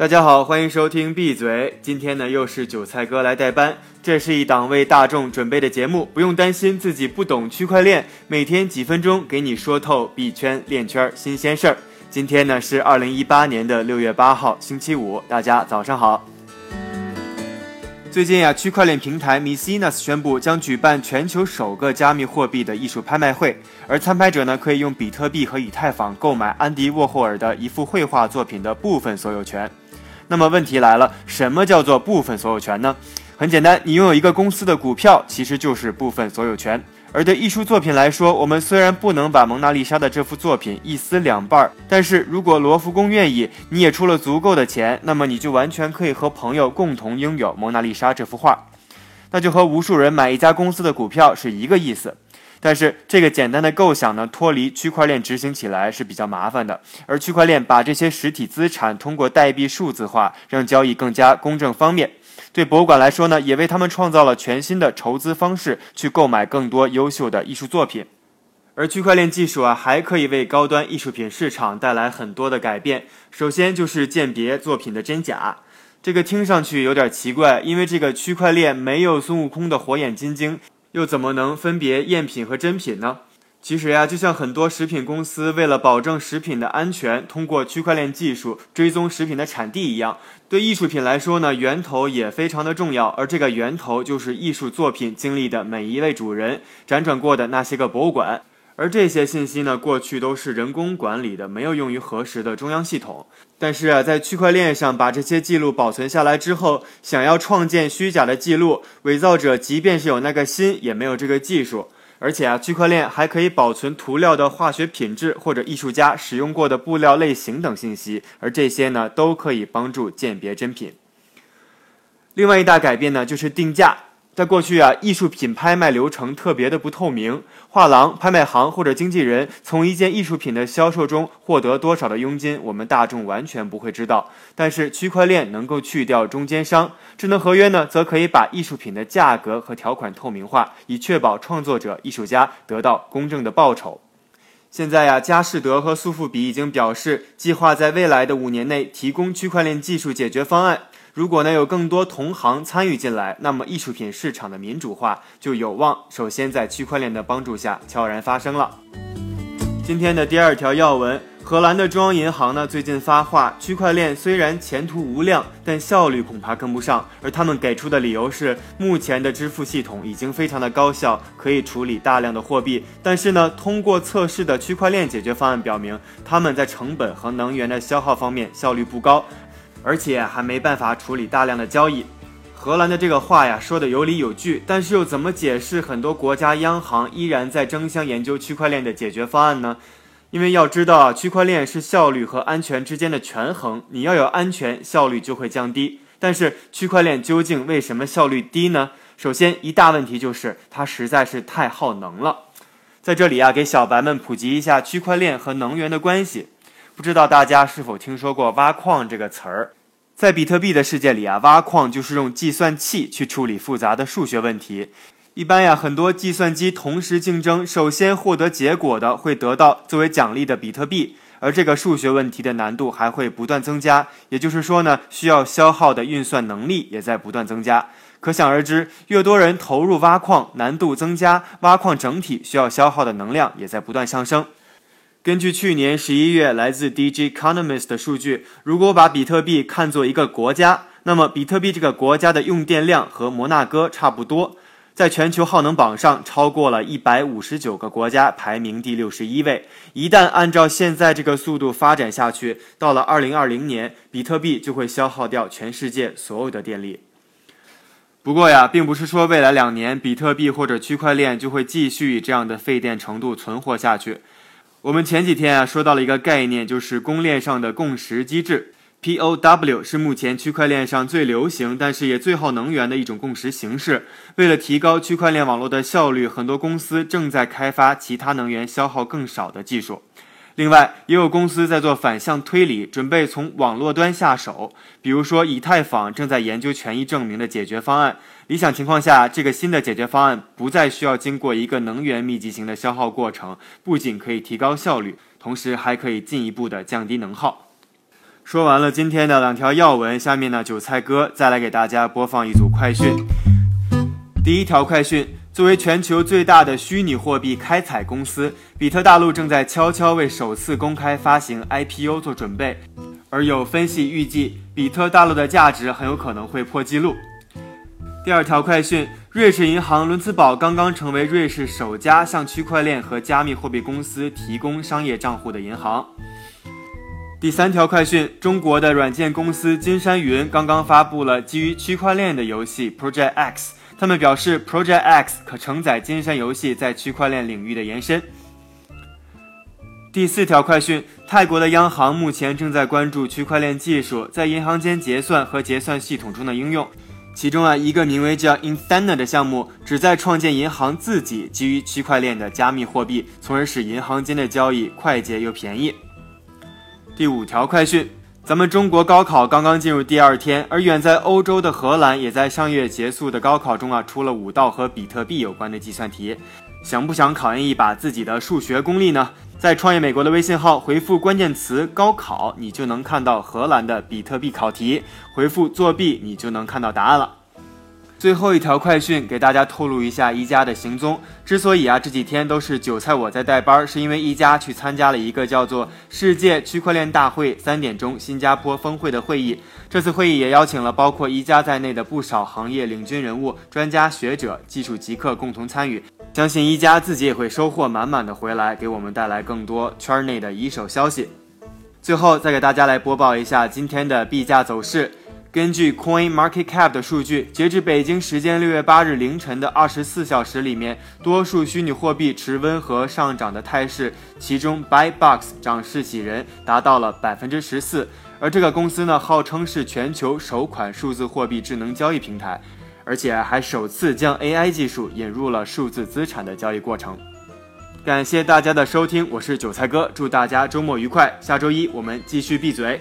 大家好，欢迎收听闭嘴。今天呢，又是韭菜哥来代班。这是一档为大众准备的节目，不用担心自己不懂区块链，每天几分钟给你说透币圈链圈新鲜事儿。今天呢是二零一八年的六月八号，星期五，大家早上好。最近呀，区块链平台 Messinas 宣布将举办全球首个加密货币的艺术拍卖会，而参拍者呢可以用比特币和以太坊购买安迪沃霍尔的一幅绘画作品的部分所有权。那么问题来了，什么叫做部分所有权呢？很简单，你拥有一个公司的股票，其实就是部分所有权。而对艺术作品来说，我们虽然不能把蒙娜丽莎的这幅作品一撕两半儿，但是如果罗浮宫愿意，你也出了足够的钱，那么你就完全可以和朋友共同拥有蒙娜丽莎这幅画。那就和无数人买一家公司的股票是一个意思。但是这个简单的构想呢，脱离区块链执行起来是比较麻烦的。而区块链把这些实体资产通过代币数字化，让交易更加公正方便。对博物馆来说呢，也为他们创造了全新的筹资方式，去购买更多优秀的艺术作品。而区块链技术啊，还可以为高端艺术品市场带来很多的改变。首先就是鉴别作品的真假，这个听上去有点奇怪，因为这个区块链没有孙悟空的火眼金睛。又怎么能分别赝品和真品呢？其实呀，就像很多食品公司为了保证食品的安全，通过区块链技术追踪食品的产地一样，对艺术品来说呢，源头也非常的重要。而这个源头就是艺术作品经历的每一位主人，辗转过的那些个博物馆。而这些信息呢，过去都是人工管理的，没有用于核实的中央系统。但是啊，在区块链上把这些记录保存下来之后，想要创建虚假的记录，伪造者即便是有那个心，也没有这个技术。而且啊，区块链还可以保存涂料的化学品质或者艺术家使用过的布料类型等信息，而这些呢，都可以帮助鉴别真品。另外一大改变呢，就是定价。在过去啊，艺术品拍卖流程特别的不透明，画廊、拍卖行或者经纪人从一件艺术品的销售中获得多少的佣金，我们大众完全不会知道。但是区块链能够去掉中间商，智能合约呢，则可以把艺术品的价格和条款透明化，以确保创作者、艺术家得到公正的报酬。现在呀，佳士得和苏富比已经表示，计划在未来的五年内提供区块链技术解决方案。如果呢有更多同行参与进来，那么艺术品市场的民主化就有望首先在区块链的帮助下悄然发生了。今天的第二条要闻，荷兰的中央银行呢最近发话，区块链虽然前途无量，但效率恐怕跟不上。而他们给出的理由是，目前的支付系统已经非常的高效，可以处理大量的货币。但是呢，通过测试的区块链解决方案表明，他们在成本和能源的消耗方面效率不高。而且还没办法处理大量的交易，荷兰的这个话呀说的有理有据，但是又怎么解释很多国家央行依然在争相研究区块链的解决方案呢？因为要知道啊，区块链是效率和安全之间的权衡，你要有安全，效率就会降低。但是区块链究竟为什么效率低呢？首先一大问题就是它实在是太耗能了。在这里啊，给小白们普及一下区块链和能源的关系。不知道大家是否听说过“挖矿”这个词儿？在比特币的世界里啊，挖矿就是用计算器去处理复杂的数学问题。一般呀，很多计算机同时竞争，首先获得结果的会得到作为奖励的比特币，而这个数学问题的难度还会不断增加。也就是说呢，需要消耗的运算能力也在不断增加。可想而知，越多人投入挖矿，难度增加，挖矿整体需要消耗的能量也在不断上升。根据去年十一月来自 DG Economist 的数据，如果把比特币看作一个国家，那么比特币这个国家的用电量和摩纳哥差不多，在全球耗能榜上超过了一百五十九个国家，排名第六十一位。一旦按照现在这个速度发展下去，到了二零二零年，比特币就会消耗掉全世界所有的电力。不过呀，并不是说未来两年比特币或者区块链就会继续以这样的费电程度存活下去。我们前几天啊说到了一个概念，就是公链上的共识机制。POW 是目前区块链上最流行，但是也最耗能源的一种共识形式。为了提高区块链网络的效率，很多公司正在开发其他能源消耗更少的技术。另外，也有公司在做反向推理，准备从网络端下手。比如说，以太坊正在研究权益证明的解决方案。理想情况下，这个新的解决方案不再需要经过一个能源密集型的消耗过程，不仅可以提高效率，同时还可以进一步的降低能耗。说完了今天的两条要闻，下面呢，韭菜哥再来给大家播放一组快讯。第一条快讯：作为全球最大的虚拟货币开采公司，比特大陆正在悄悄为首次公开发行 IPO 做准备，而有分析预计，比特大陆的价值很有可能会破纪录。第二条快讯：瑞士银行伦茨堡刚刚成为瑞士首家向区块链和加密货币公司提供商业账户的银行。第三条快讯：中国的软件公司金山云刚刚发布了基于区块链的游戏 Project X。他们表示，Project X 可承载金山游戏在区块链领域的延伸。第四条快讯：泰国的央行目前正在关注区块链技术在银行间结算和结算系统中的应用。其中啊，一个名为叫 Instana 的项目，旨在创建银行自己基于区块链的加密货币，从而使银行间的交易快捷又便宜。第五条快讯：咱们中国高考刚刚进入第二天，而远在欧洲的荷兰也在上月结束的高考中啊，出了五道和比特币有关的计算题。想不想考验一把自己的数学功力呢？在创业美国的微信号回复关键词“高考”，你就能看到荷兰的比特币考题；回复“作弊”，你就能看到答案了。最后一条快讯，给大家透露一下一加的行踪。之所以啊这几天都是韭菜我在带班，是因为一加去参加了一个叫做“世界区块链大会三点钟新加坡峰会”的会议。这次会议也邀请了包括一加在内的不少行业领军人物、专家学者、技术极客共同参与。相信一加自己也会收获满满的回来，给我们带来更多圈内的一手消息。最后再给大家来播报一下今天的币价走势。根据 Coin Market Cap 的数据，截至北京时间六月八日凌晨的二十四小时里面，多数虚拟货币持温和上涨的态势。其中，Bybox 涨势喜人，达到了百分之十四。而这个公司呢，号称是全球首款数字货币智能交易平台，而且还首次将 AI 技术引入了数字资产的交易过程。感谢大家的收听，我是韭菜哥，祝大家周末愉快。下周一我们继续闭嘴。